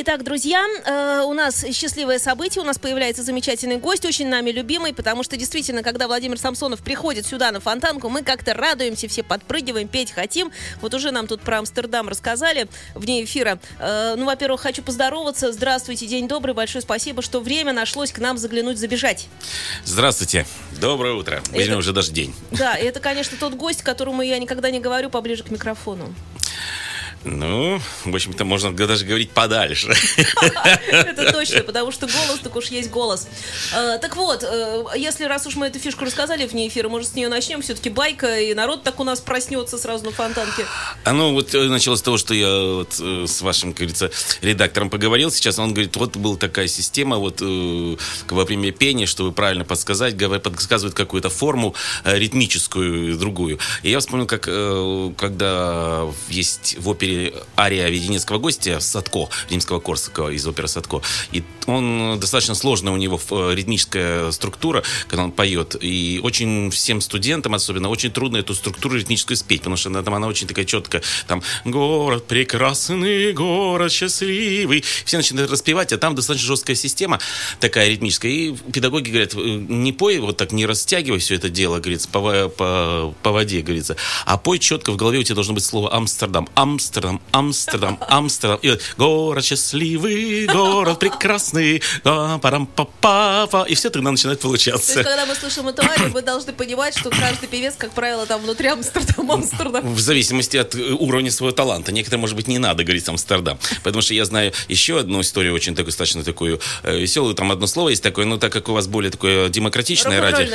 Итак, друзья, э, у нас счастливое событие, у нас появляется замечательный гость, очень нами любимый, потому что действительно, когда Владимир Самсонов приходит сюда на Фонтанку, мы как-то радуемся, все подпрыгиваем, петь хотим. Вот уже нам тут про Амстердам рассказали вне эфира. Э, ну, во-первых, хочу поздороваться. Здравствуйте, день добрый, большое спасибо, что время нашлось к нам заглянуть, забежать. Здравствуйте. Доброе утро. Время уже даже день. Да, и это, конечно, тот гость, которому я никогда не говорю поближе к микрофону. Ну, в общем-то, можно даже говорить подальше. Это точно, потому что голос, так уж есть голос. Э, Так вот, э, если раз уж мы эту фишку рассказали вне эфира, может, с нее начнем. Все-таки байка, и народ так у нас проснется сразу на фонтанке. А ну, вот э, началось с того, что я вот, э, с вашим, как говорится, редактором поговорил сейчас. Он говорит, вот была такая система вот во время пения, чтобы правильно подсказать, подсказывает какую-то форму ритмическую, другую. И я вспомнил, как когда есть в опере ария Веденецкого гостя Садко, римского Корсакова из оперы Садко. И он достаточно сложная у него э, ритмическая структура, когда он поет. И очень всем студентам особенно очень трудно эту структуру ритмическую спеть, потому что она, там она очень такая четкая. Там город прекрасный, город счастливый. Все начинают распевать, а там достаточно жесткая система такая ритмическая. И педагоги говорят, э, не пой вот так, не растягивай все это дело, говорится, по, по, по воде, говорится, а пой четко, в голове у тебя должно быть слово Амстердам. Амстердам, Амстердам, Амстердам. И вот, город счастливый, город прекрасный, парам па па И все тогда начинает То есть, получаться. когда мы слышим эту арию, вы должны понимать, что каждый певец, как правило, там внутри Амстердама, Амстердам. В зависимости от э, уровня своего таланта. Некоторые, может быть, не надо говорить Амстердам. Потому что я знаю еще одну историю, очень такую, достаточно такую э, веселую. Там одно слово есть такое, но так как у вас более такое демократичное радио.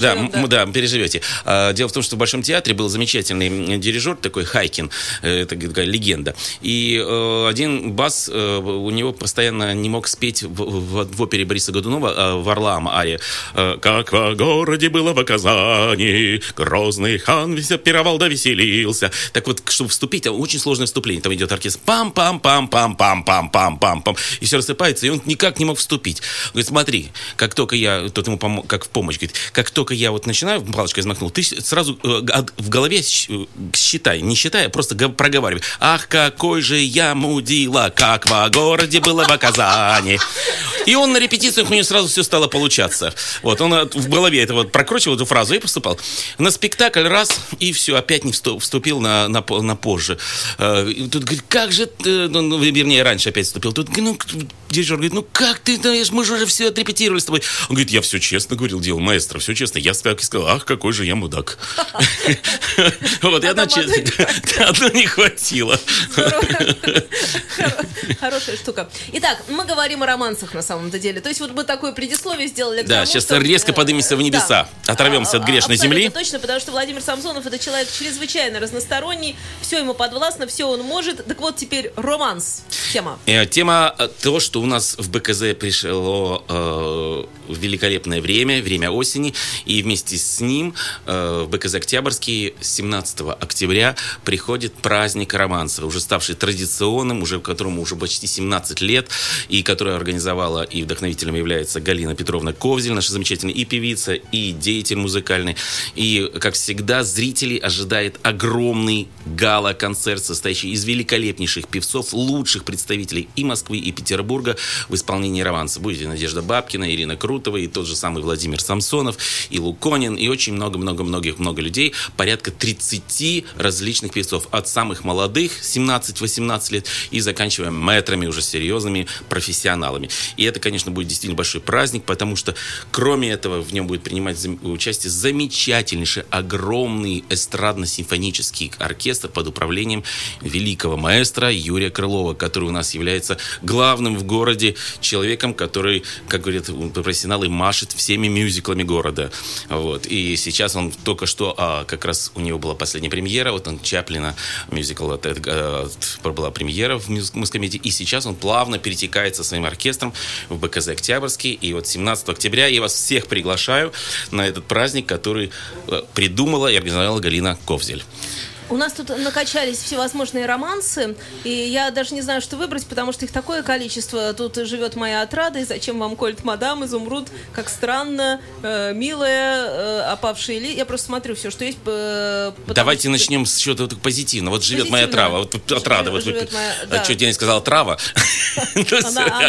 да, да. да, переживете. А, дело в том, что в Большом театре был замечательный м, дирижер, такой Хайкин, э, это такая легенда. И э, один бас э, у него постоянно не мог спеть в, в- в опере Бориса Годунова э, Варлаам ария. Э, Как в городе было в Казани, грозный хан весь пировал да веселился. Так вот, чтобы вступить, очень сложное вступление. Там идет оркестр пам-пам-пам-пам-пам-пам-пам-пам. И все рассыпается, и он никак не мог вступить. Говорит, смотри, как только я, тот ему помо- как в помощь, говорит, как только я вот начинаю, палочкой взмахнул, ты сразу э, в голове э, считай, не считай, а просто проговаривай. Ах, какой же я мудила, как во городе было в Казани. И он на репетициях у него сразу все стало получаться. Вот, он в голове это вот прокручивал эту фразу и поступал. На спектакль раз, и все, опять не всту- вступил на, на, на позже. Э, и тут говорит, как же ты, ну, ну, вернее, раньше опять вступил. Тут, ну, дирижер говорит, ну как ты, знаешь, мы же уже все отрепетировали с тобой. Он говорит, я все честно говорил, делал маэстро, все честно. Я так и сказал, ах, какой же я мудак. Вот, и Одна модель честь- одной не хватило. Хоро- Хорошая штука. Итак, мы говорим о романсах на самом-то деле. То есть вот мы такое предисловие сделали Да, сейчас резко э, поднимемся в небеса, оторвемся от А, грешной земли. точно, потому что Владимир Самсонов это человек чрезвычайно разносторонний, все ему подвластно, все он может. Так вот теперь романс тема. Э, Тема э, то, что у нас в БКЗ пришло великолепное время, время осени, и вместе с ним в БКЗ Октябрьский с 17 октября приходит праздник романса, уже ставший традиционным, уже которому уже почти 17 лет, и который организовала и вдохновителем является Галина Петровна Ковзель, наша замечательная и певица, и деятель музыкальный. И, как всегда, зрителей ожидает огромный гала-концерт, состоящий из великолепнейших певцов, лучших представителей и Москвы, и Петербурга в исполнении романса. Будете Надежда Бабкина, Ирина Крутова, и тот же самый Владимир Самсонов, и Луконин, и очень много-много-многих-много людей. Порядка 30 различных певцов. От самых молодых, 17-18 лет, и заканчивая мэтрами, уже серьезными профессионалами. И это, конечно, будет действительно большой праздник, потому что, кроме этого, в нем будет принимать участие замечательнейший, огромный эстрадно-симфонический оркестр под управлением великого маэстро Юрия Крылова, который у нас является главным в городе человеком, который, как говорят профессионалы, машет всеми мюзиклами города. Вот. И сейчас он только что, а, как раз у него была последняя премьера, вот он Чаплина, мюзикл, э, была премьера в музкомедии, и сейчас он плавно перетекает со своим оркестром в БКЗ Октябрьский, и вот 17 октября я вас всех приглашаю на этот праздник, который э, придумала и организовала Галина Ковзель. У нас тут накачались всевозможные романсы, и я даже не знаю, что выбрать, потому что их такое количество. Тут живет моя отрада, и зачем вам кольт мадам, изумруд, как странно, э, милая, э, опавшие ли. Я просто смотрю все, что есть. Э, Давайте что... начнем с чего-то вот позитивно. Вот живет моя трава, вот отрада. Вот, моя... А да. Что, я не сказал трава?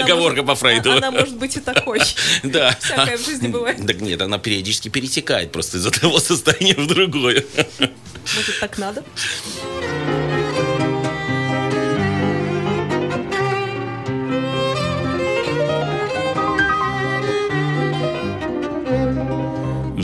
Оговорка по Фрейду. Она может быть и такой. Да. Всякое в жизни бывает. Так нет, она периодически перетекает просто из одного состояния в другое. Может, так надо? Thank you.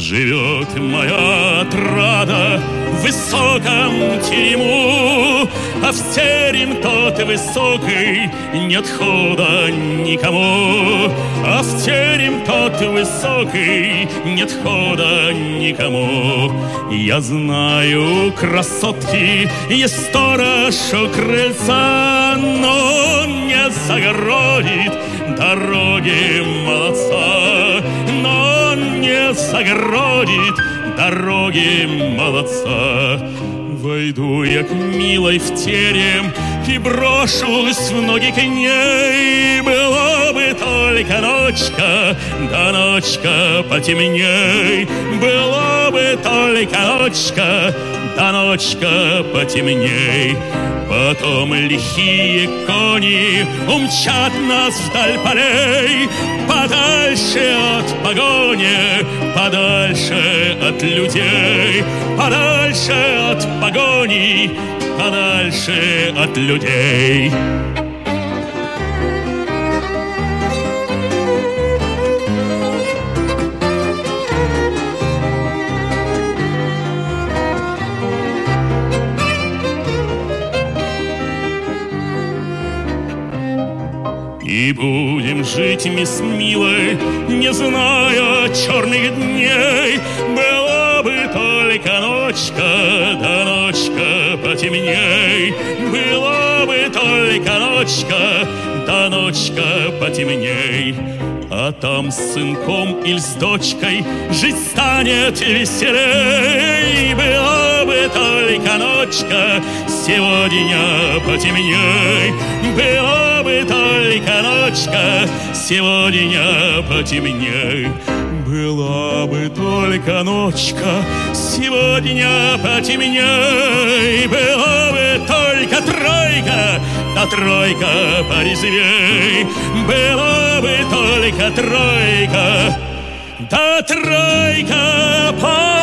Живет моя отрада в высоком терему, А в терем тот высокий нет хода никому. А в терем тот высокий нет хода никому. Я знаю, красотки, есть сторож у крыльца, Но не загородит дороги молодца, загородит дороги молодца. Войду я к милой в терем и брошусь в ноги к ней. Была бы только ночка, да ночка потемней. Была бы только ночка, да ночка потемней. Потом лихие кони умчат нас вдаль полей, Подальше от погони, подальше от людей, Подальше от погони, подальше от людей. И будем жить, мисс милой, не зная черных дней. Была бы только ночка, да ночка потемней. Была бы только ночка, да ночка потемней. А там с сынком или с дочкой жить станет веселей. Была бы только ночка, сегодня потемней. Была бы только ночка, сегодня потемней. Была бы только ночка, сегодня потемней. Была бы только тройка, да тройка порезвей. Была бы только тройка, да тройка порезвей.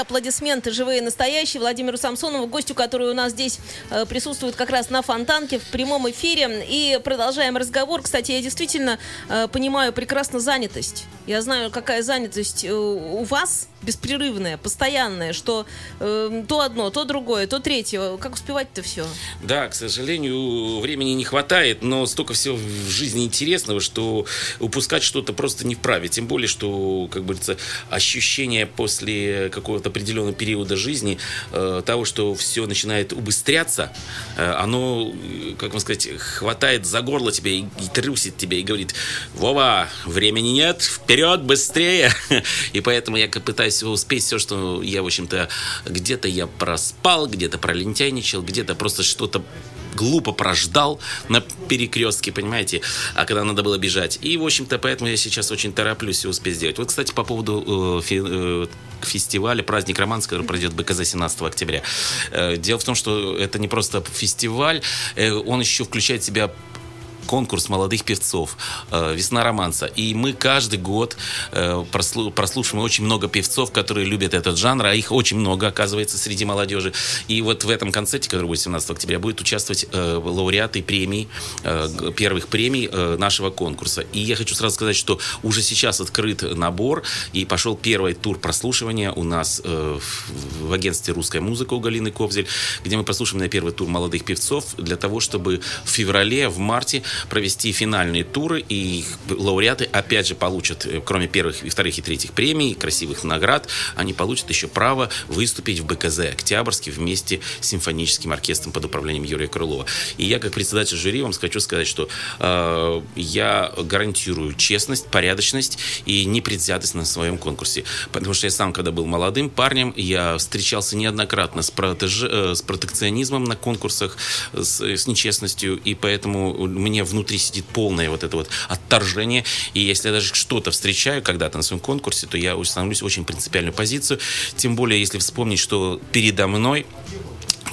Аплодисменты живые настоящие Владимиру Самсонову, гостю, который у нас здесь э, присутствует как раз на Фонтанке в прямом эфире. И продолжаем разговор. Кстати, я действительно э, понимаю прекрасно занятость. Я знаю, какая занятость э, у вас беспрерывная, постоянная, что э, то одно, то другое, то третье. Как успевать-то все? Да, к сожалению, времени не хватает, но столько всего в жизни интересного, что упускать что-то просто не вправе. Тем более, что, как говорится, ощущение после какого-то определенного периода жизни э, того, что все начинает убыстряться, э, оно, как вам сказать, хватает за горло тебя и, и трусит тебя и говорит, Вова, времени нет, вперед, быстрее. И поэтому я пытаюсь успеть все, что я, в общем-то, где-то я проспал, где-то пролентяйничал, где-то просто что-то глупо прождал на перекрестке, понимаете, а когда надо было бежать. И, в общем-то, поэтому я сейчас очень тороплюсь все успеть сделать. Вот, кстати, по поводу э, э, фестиваля «Праздник романс», который пройдет БКЗ 17 октября. Э, дело в том, что это не просто фестиваль, э, он еще включает в себя конкурс молодых певцов э, «Весна романса». И мы каждый год э, прослу, прослушиваем очень много певцов, которые любят этот жанр, а их очень много, оказывается, среди молодежи. И вот в этом концерте, который будет 17 октября, будет участвовать э, лауреаты премий, первых премий нашего конкурса. И я хочу сразу сказать, что уже сейчас открыт набор, и пошел первый тур прослушивания у нас в агентстве «Русская музыка» у Галины Ковзель, где мы прослушаем на первый тур молодых певцов для того, чтобы в феврале, в марте провести финальные туры, и лауреаты опять же получат, э, кроме первых, вторых и третьих премий, красивых наград, они получат еще право выступить в БКЗ Октябрьский вместе с симфоническим оркестром под управлением Юрия Крылова. И я, как председатель жюри, вам хочу сказать, что э, я гарантирую честность, порядочность и непредвзятость на своем конкурсе. Потому что я сам, когда был молодым парнем, я встречался неоднократно с, протеж... э, с протекционизмом на конкурсах, с, с нечестностью, и поэтому у меня внутри сидит полное вот это вот отторжение. И если я даже что-то встречаю когда-то на своем конкурсе, то я становлюсь в очень принципиальную позицию. Тем более, если вспомнить, что передо мной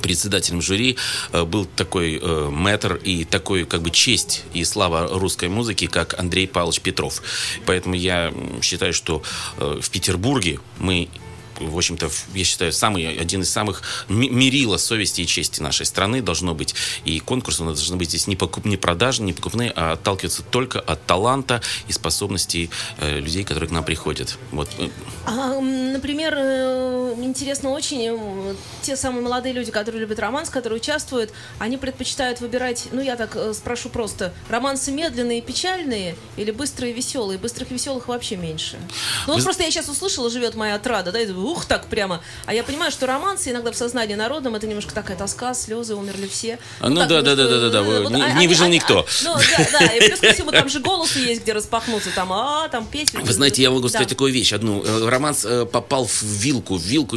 председателем жюри э, был такой э, мэтр и такой как бы честь и слава русской музыки, как Андрей Павлович Петров. Поэтому я считаю, что э, в Петербурге мы в общем-то, я считаю, самый, один из самых мерила совести и чести нашей страны должно быть. И конкурсы у нас должны быть здесь не, покуп, не продажные, не покупные, а отталкиваться только от таланта и способностей э, людей, которые к нам приходят. Вот. э, А, например, э, интересно очень, э, те самые молодые люди, которые любят романс, которые участвуют, они предпочитают выбирать, ну я так э, спрошу просто, романсы медленные печальные или быстрые и веселые? Быстрых и веселых вообще меньше. Ну вот Вы- просто я сейчас услышала «Живет моя отрада», да, и думаю, ух, так прямо. А я понимаю, что романсы иногда в сознании народном это немножко такая тоска, слезы, умерли все. А, ну так да, да, да, немножко, да, да, э, вот, не- а- не а- выжил а- никто. Ну да, да, и плюс ко всему там же голосы есть, где распахнуться, там, а, там петь. Вы знаете, я могу Да. сказать такую вещь одну. Э, Романс э, попал в вилку, в вилку,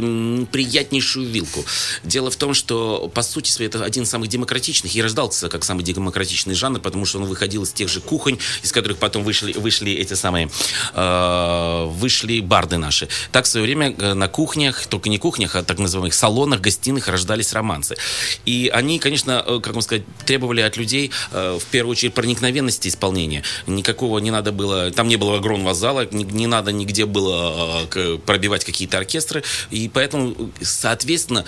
приятнейшую вилку. Дело в том, что, по сути своей, это один из самых демократичных. И рождался как самый демократичный жанр, потому что он выходил из тех же кухонь, из которых потом вышли, вышли эти самые, э, вышли барды наши. Так в свое время на кухнях, только не кухнях, а так называемых салонах, гостиных рождались романсы. И они, конечно, э, как вам сказать, требовали от людей, э, в первую очередь, проникновенности исполнения. Никакого не надо было, там не было огромного зала, не, не надо нигде было э, пробивать какие-то оркестры. И поэтому, соответственно,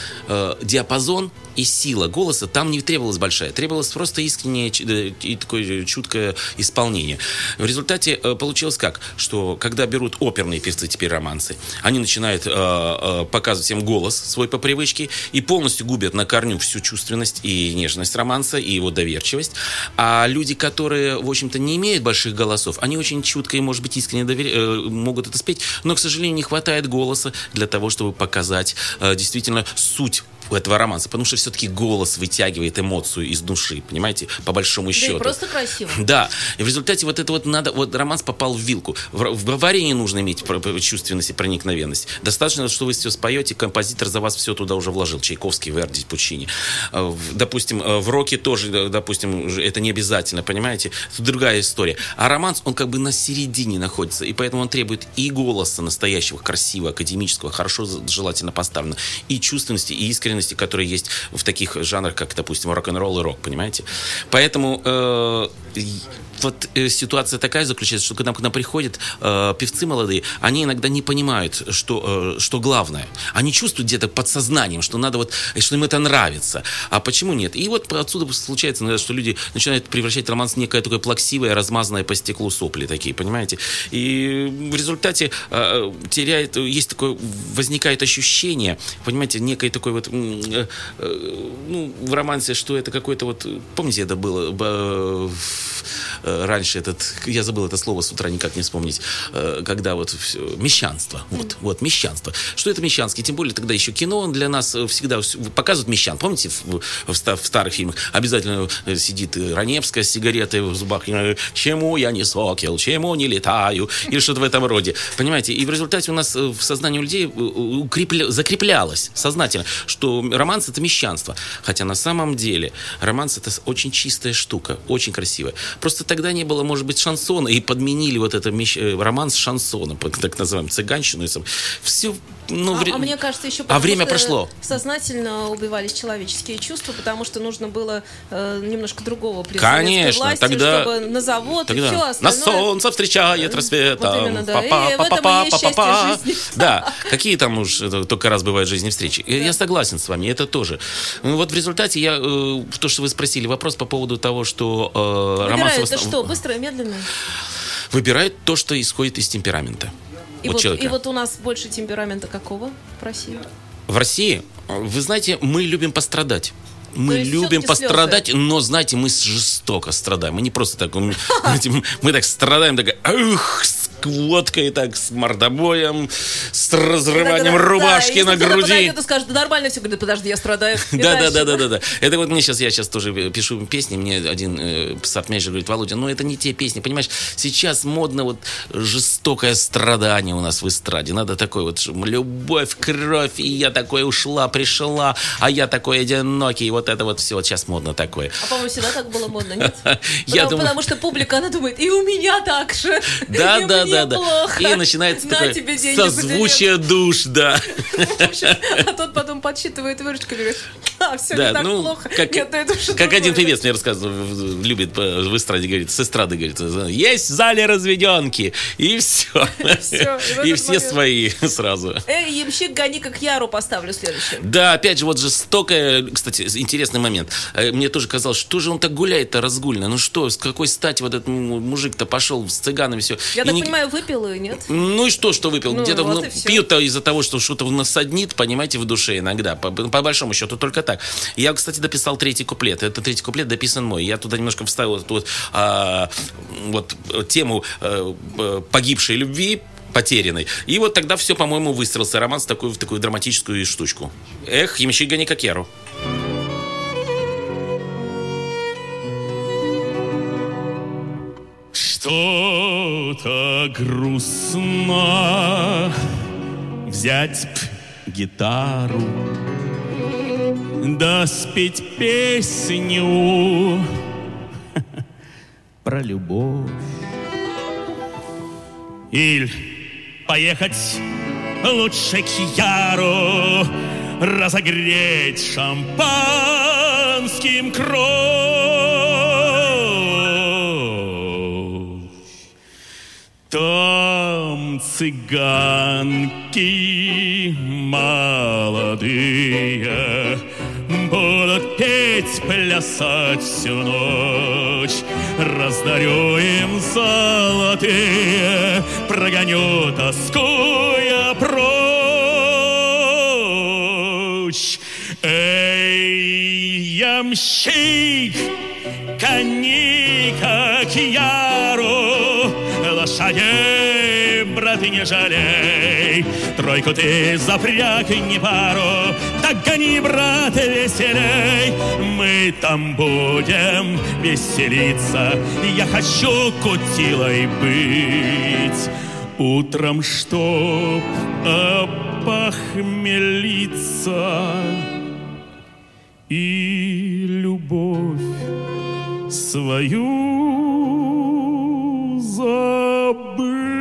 диапазон и сила голоса там не требовалась большая. Требовалось просто искреннее и такое чуткое исполнение. В результате получилось как? Что когда берут оперные певцы теперь романсы, они начинают э, э, показывать всем голос свой по привычке и полностью губят на корню всю чувственность и нежность романса и его доверчивость. А люди, которые, в общем-то, не имеют больших голосов, они очень чутко и, может быть, искренне довер- э, могут это спеть, но, к сожалению, не хватает голоса для того, чтобы показать действительно суть этого романса, потому что все-таки голос вытягивает эмоцию из души, понимаете, по большому Да счету. и просто красиво. Да, и в результате вот это вот надо, вот романс попал в вилку. В, в аварии не нужно иметь чувственность и проникновенность. Достаточно, что вы все споете, композитор за вас все туда уже вложил. Чайковский, Верди, Пучини. Э, Допустим, э, в роке тоже, э, допустим, это не обязательно, понимаете? Это другая история. А романс, он как бы на середине находится, и поэтому он требует и голоса настоящего, красивого, академического, хорошо желательно поставлено, и чувственности, и искренности, которые есть в таких жанрах, как, допустим, рок-н-ролл и рок, понимаете? Поэтому э, вот э, ситуация такая заключается, что когда к нам приходят э, певцы молодые, они иногда не понимают, что, э, что главное. Они чувствуют где-то подсознанием, что надо вот, э, что им это нравится. А почему нет? И вот отсюда случается, что люди начинают превращать романс в некое такое плаксивое, размазанное по стеклу сопли такие, понимаете? И в результате э, теряет, есть такое, возникает ощущение, понимаете, некой такой вот, э, э, ну, в романсе, что это какой-то вот, помните, это было б- э, раньше этот, я забыл это слово с утра никак не вспомнить, э, когда вот всё- мещанство, вот, вот, мещанство. Что это мещанский? Тем более тогда еще кино для нас э, всегда вс- показывают мещан. Помните, в, в в старых фильмах обязательно э, сидит Раневская с сигаретой в зубах, чему я не сокел, чему не летаю, или что-то в этом роде. Понимаете? И в результате у нас в сознании людей укрепля- закреплялось сознательно, что романс это мещанство. Хотя на самом деле романс это очень чистая штука, очень красивая. Просто тогда не было, может быть, шансона, и подменили вот это мещ- э, романс с шансоном, так называемым, цыганщину. Все, ну, А, вре- а мне кажется, еще а время прошло. Сознательно убивались человеческие чувства, потому что нужно было э, немножко другого при Конечно, власти, тогда- чтобы на завод и Тогда все на остальное. солнце встречает рассветом. Вот именно, да. Па-па, И па-па, и па-па. Да, какие там уж это только раз бывают жизни встречи. Я- Я согласен с вами, это тоже. Вот в результате я, э, то, что вы спросили, вопрос по поводу того, что э, романс... что, быстро и медленно? Выбирают то, что исходит из темперамента. И вот вот, и вот у нас больше темперамента какого в России? В России, вы знаете, мы любим пострадать. мы любим пострадать, но, знаете, мы жестоко страдаем. Мы не просто так, мы, так страдаем, так, с водкой, так, с мордобоем, с разрыванием Да-да-да, рубашки если на груди. подойдет и скажет, да нормально все, говорит, подожди, я страдаю. Да, да, да, да, да, да. Это вот мне сейчас, я сейчас тоже пишу песни, мне один э, сартмейджер говорит, Володя, ну это не те песни, понимаешь, сейчас модно вот жестокое страдание у нас в эстраде, надо такой вот любовь, кровь, и я такой ушла, пришла, а я такой одинокий, вот это вот все, вот сейчас модно такое. А по-моему, всегда так было модно, нет? Я потому, думаю- потому что публика, она думает, и у меня так же. Да, и да, да, да. И начинается На такое созвучие душ, да. А тот потом подсчитывает выручку и говорит, а, все не так ну, плохо. как, один певец мне рассказывал, любит э, в эстраде, говорит, с эстрады, говорит, есть в зале разведенки, и все. Всё, и И все момент- свои сразу. Эй, ямщик, гони как Яру поставлю следующим. Да, опять же, вот жестокая, кстати, интересный момент. Э, Мне тоже казалось, что же он так гуляет-то разгульно? Ну что, с какой стати вот этот мужик-то пошел с цыганами все? Я так понимаю, выпил и нет? Ну и что, что выпил? Ну, Где-то вот ну, и пьют-то из-за того, что что-то насаднит, понимаете, в душе иногда. По, по большому счету только так. Я, кстати, дописал третий куплет. Это третий куплет дописан мой. Я туда немножко вставил эту вот, а, вот тему э, э, погибшей любви потерянной. И вот тогда все, по-моему, выстроился роман в такую, в такую драматическую штучку. Эх, ямщик гони как яру. Что-то грустно Взять б гитару Да спеть песню Про любовь Или поехать лучше к Яру Разогреть шампанским кровь. Там цыганки молодые Будут петь, плясать всю ночь. Раздарю им золотые Прогоню тоскуя прочь. Эй, ямщик, кони как яру Лошадей, брат, не жалей. Тройку ты запряг не пару. Так гони, брат, веселей. Мы там будем веселиться. Я хочу кутилой быть. Утром, чтоб опохмелиться. И любовь свою забыть.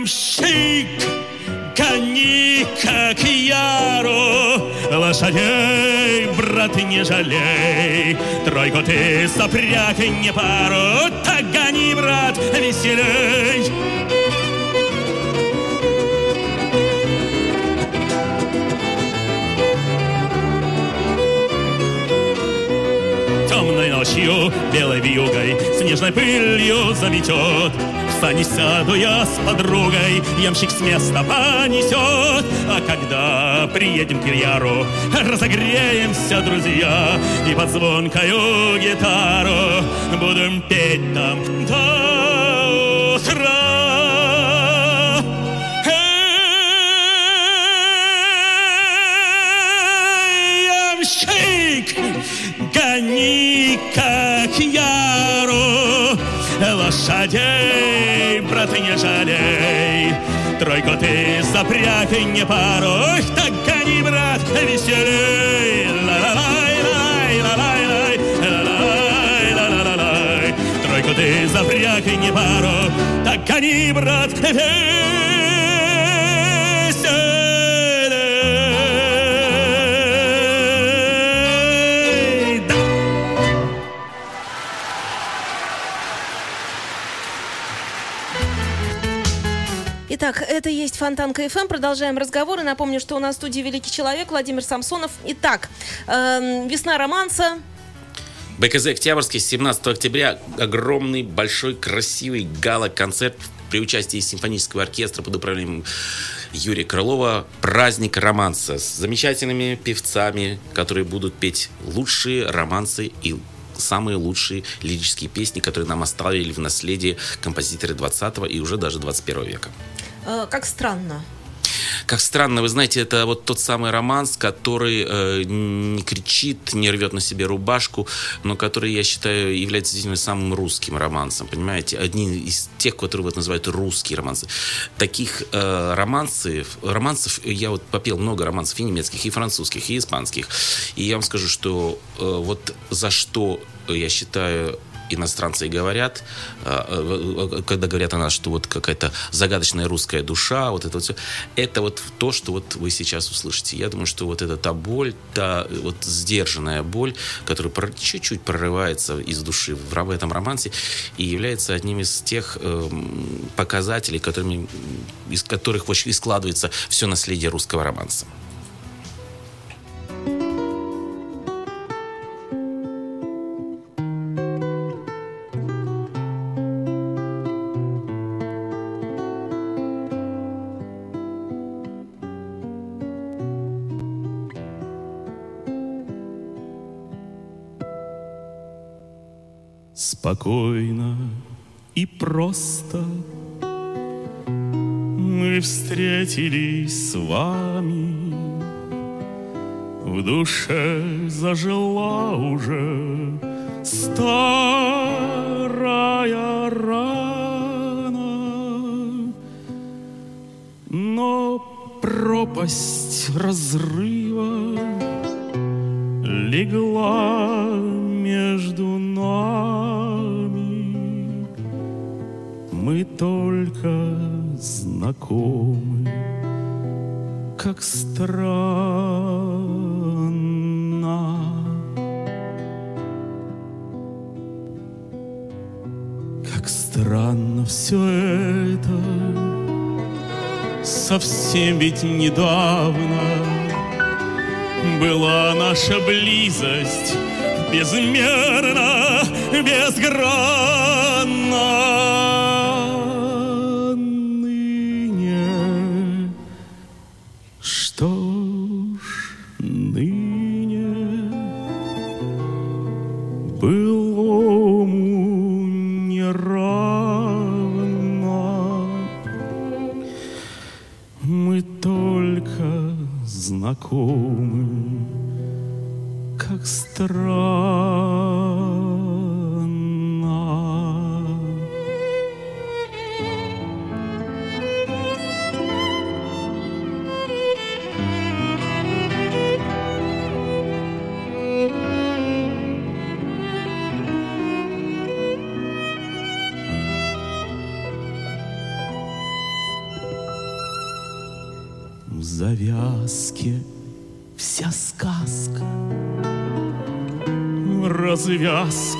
Ямщик, гони как яру, лошадей, брат, не жалей. Тройку ты запряг не пару, так гони, брат, веселей. Темной ночью, белой вьюгой, снежной пылью заметет. И сяду я с подругой, ямщик с места понесет. А когда приедем к Ильяру, разогреемся, друзья, и под звонкою гитару будем петь там до утра. Ямщик, гони как яру лошадей, брат, не жалей. Тройку ты запряг не пару, Эх, так гони, брат, веселей. Тройку ты запряг не пару, так гони, брат, веселей. Итак, это есть Фонтанка ФМ. Продолжаем разговоры. Напомню, что у нас в студии великий человек Владимир Самсонов. Итак, эм, весна романса. БКЗ Октябрьский, 17 октября, огромный, большой, красивый гала-концерт при участии симфонического оркестра под управлением Юрия Крылова «Праздник романса» с замечательными певцами, которые будут петь лучшие романсы и самые лучшие лирические песни, которые нам оставили в наследие композиторы 20 и уже даже 21 века. Э, Как странно. Как странно, вы знаете, это вот тот самый романс, который э, не кричит, не рвет на себе рубашку, но который, я считаю, является действительно самым русским романсом, понимаете? Одни из тех, которые вот называют русские романсы. Таких э, романсов, романсов, я вот попел много романсов и немецких, и французских, и испанских. И я вам скажу, что э, вот за что я считаю иностранцы говорят, э, э, когда говорят о нас, что вот какая-то загадочная русская душа, вот это вот все, это вот то, что вот вы сейчас услышите. Я думаю, что вот это та боль, та вот сдержанная боль, которая чуть-чуть прорывается из души в этом романсе и является одним из тех эм, показателей, которыми, из которых и складывается все наследие русского романса. Спокойно и просто мы встретились с вами. В душе зажила уже старая рана, но пропасть разрыва легла между Мы только знакомы, как странно. Как странно все это, совсем ведь недавно была наша близость безмерно, безгранна. Только знакомы, как странно.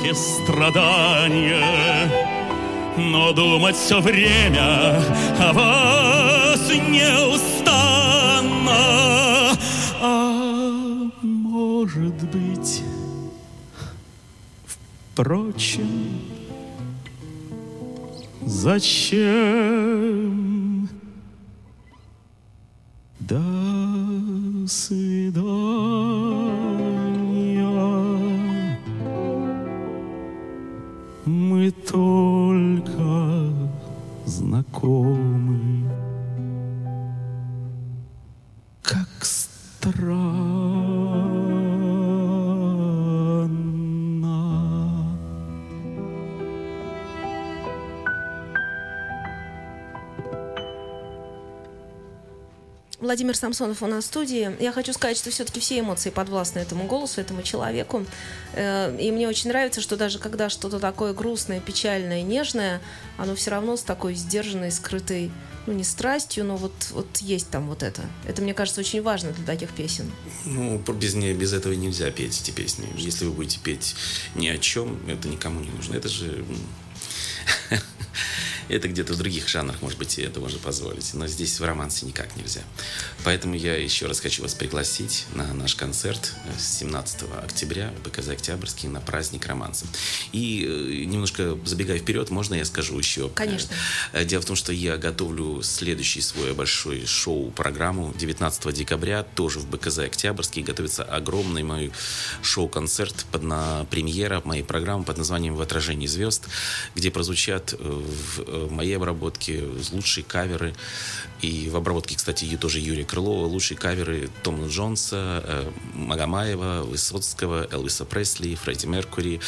Развязке страдания, но думать все время о вас неустанно. А может быть, впрочем, зачем? До свидания. Только знакомы, Владимир Самсонов у нас в студии. Я хочу сказать, что все-таки все эмоции подвластны этому голосу, этому человеку. Э, И мне очень нравится, что даже когда что-то такое грустное, печальное, нежное, оно все равно с такой сдержанной, скрытой, ну не страстью, но вот, вот есть там вот это. Это, мне кажется, очень важно для таких песен. Ну, без, не- без этого нельзя петь эти песни. Если вы будете петь ни о чем, это никому не нужно. Это же... Это где-то в других жанрах, может быть, это можно позволить. Но здесь в романсе никак нельзя. Поэтому я еще раз хочу вас пригласить на наш концерт 17 октября в БКЗ «Октябрьский» на праздник романса. И э, немножко забегая вперед, можно я скажу еще? Конечно. Э, Дело в том, что я готовлю следующий свой большой шоу-программу 19 декабря, тоже в БКЗ «Октябрьский». Готовится огромный мой шоу-концерт под на премьера моей программы под названием «В отражении звезд», где прозвучат э, в моей обработке лучшие каверы и в обработке, кстати, и тоже Юрия Крылова, лучшие каверы Тома Джонса, э, Магомаева, Высоцкого, Элвиса Пресли, Фредди Меркури,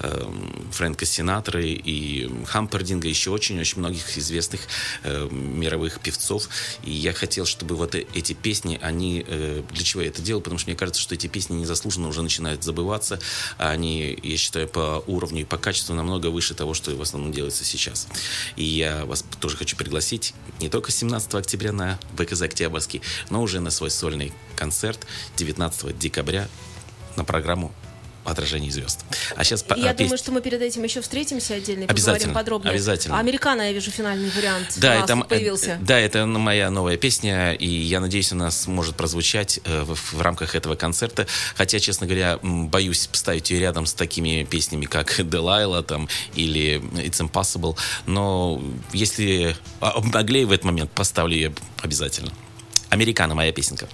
э, Фрэнка Синатры и Хампердинга, еще очень-очень многих известных э, мировых певцов. И я хотел, чтобы вот э- эти песни, они... Э, для чего я это делал? Потому что мне кажется, что эти песни незаслуженно уже начинают забываться. А они, я считаю, по уровню и по качеству намного выше того, что в основном делается сейчас. И я вас тоже хочу пригласить не только 17 октября на БКЗ «Октябрьский», но уже на свой сольный концерт 19 декабря на программу отражение звезд. А сейчас Я а, думаю, песня- что мы перед этим еще встретимся отдельно и Обязательно, поговорим подробнее. обязательно. А американо, я вижу, финальный вариант Да, у нас это, м- появился. э, да, это моя новая песня, и я надеюсь, она сможет прозвучать э, в, в рамках этого концерта. Хотя, честно говоря, боюсь поставить ее рядом с такими песнями, как Делайла там, или It's Impossible. Но если а, обнаглею в этот момент, поставлю ее обязательно. Американо, моя песенка.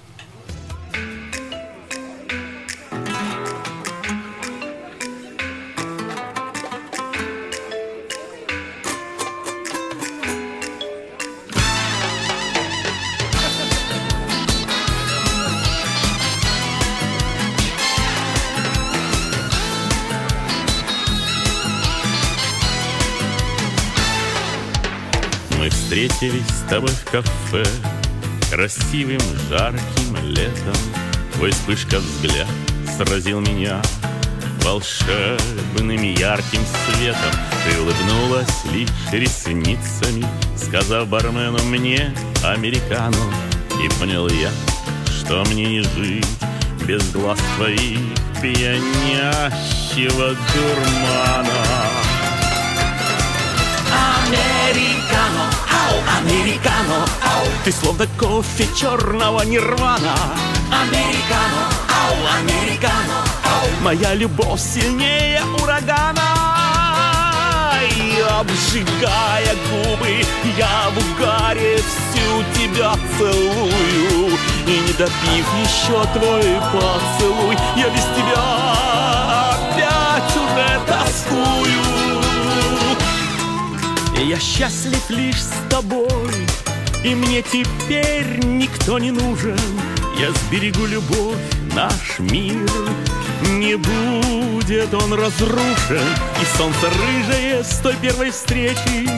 Встретились с тобой в кафе Красивым жарким летом. Твой вспышка взгляд сразил меня Волшебным ярким светом. Ты улыбнулась лишь ресницами Сказав бармену мне американо И понял я, что мне не жить Без глаз твоих пьянящего дурмана Американо, ау, американо, ау. Ты словно кофе черного нирвана. Американо, ау, американо, ау. Моя любовь сильнее урагана. И обжигая губы Я в угаре всю тебя целую. И не допив еще твой поцелуй Я без тебя опять уже тоскую я счастлив лишь с тобой, и мне теперь никто не нужен. Я сберегу любовь, наш мир, не будет он разрушен. И солнце рыжее с той первой встречи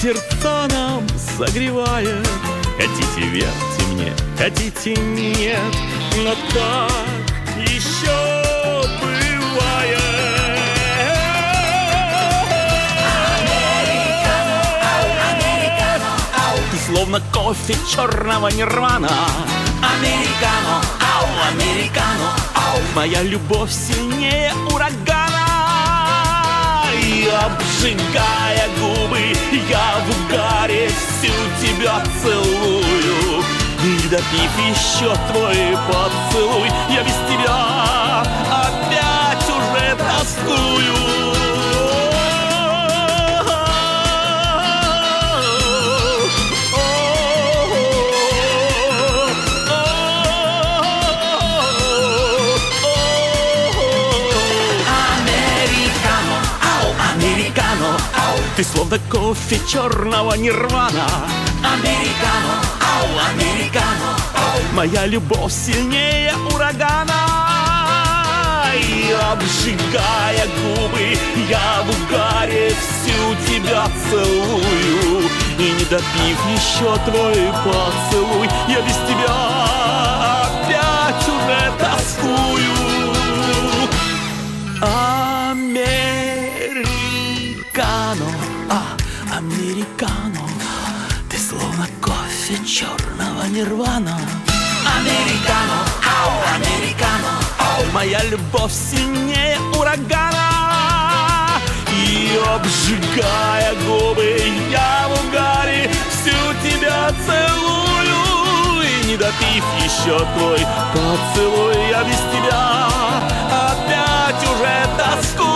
сердца нам согревает. Хотите, верьте мне, хотите, нет, но так еще словно кофе черного нирвана. Американо, ау, американо, ау. Моя любовь сильнее урагана. И обжигая губы Я в угаре всю тебя целую. И допив еще твой поцелуй Я без тебя опять уже тоскую Ты словно кофе черного нирвана. Американо, ау, американо, ау. Моя любовь сильнее урагана. И обжигая губы Я в угаре всю тебя целую. И не допив еще твой поцелуй Я без тебя вовсе черного нирвана. Американо, ау, американо, ау Моя любовь сильнее урагана. И обжигая губы я в угаре Всю тебя целую. И не допив еще твой поцелуй Я без тебя. Опять уже тоскую.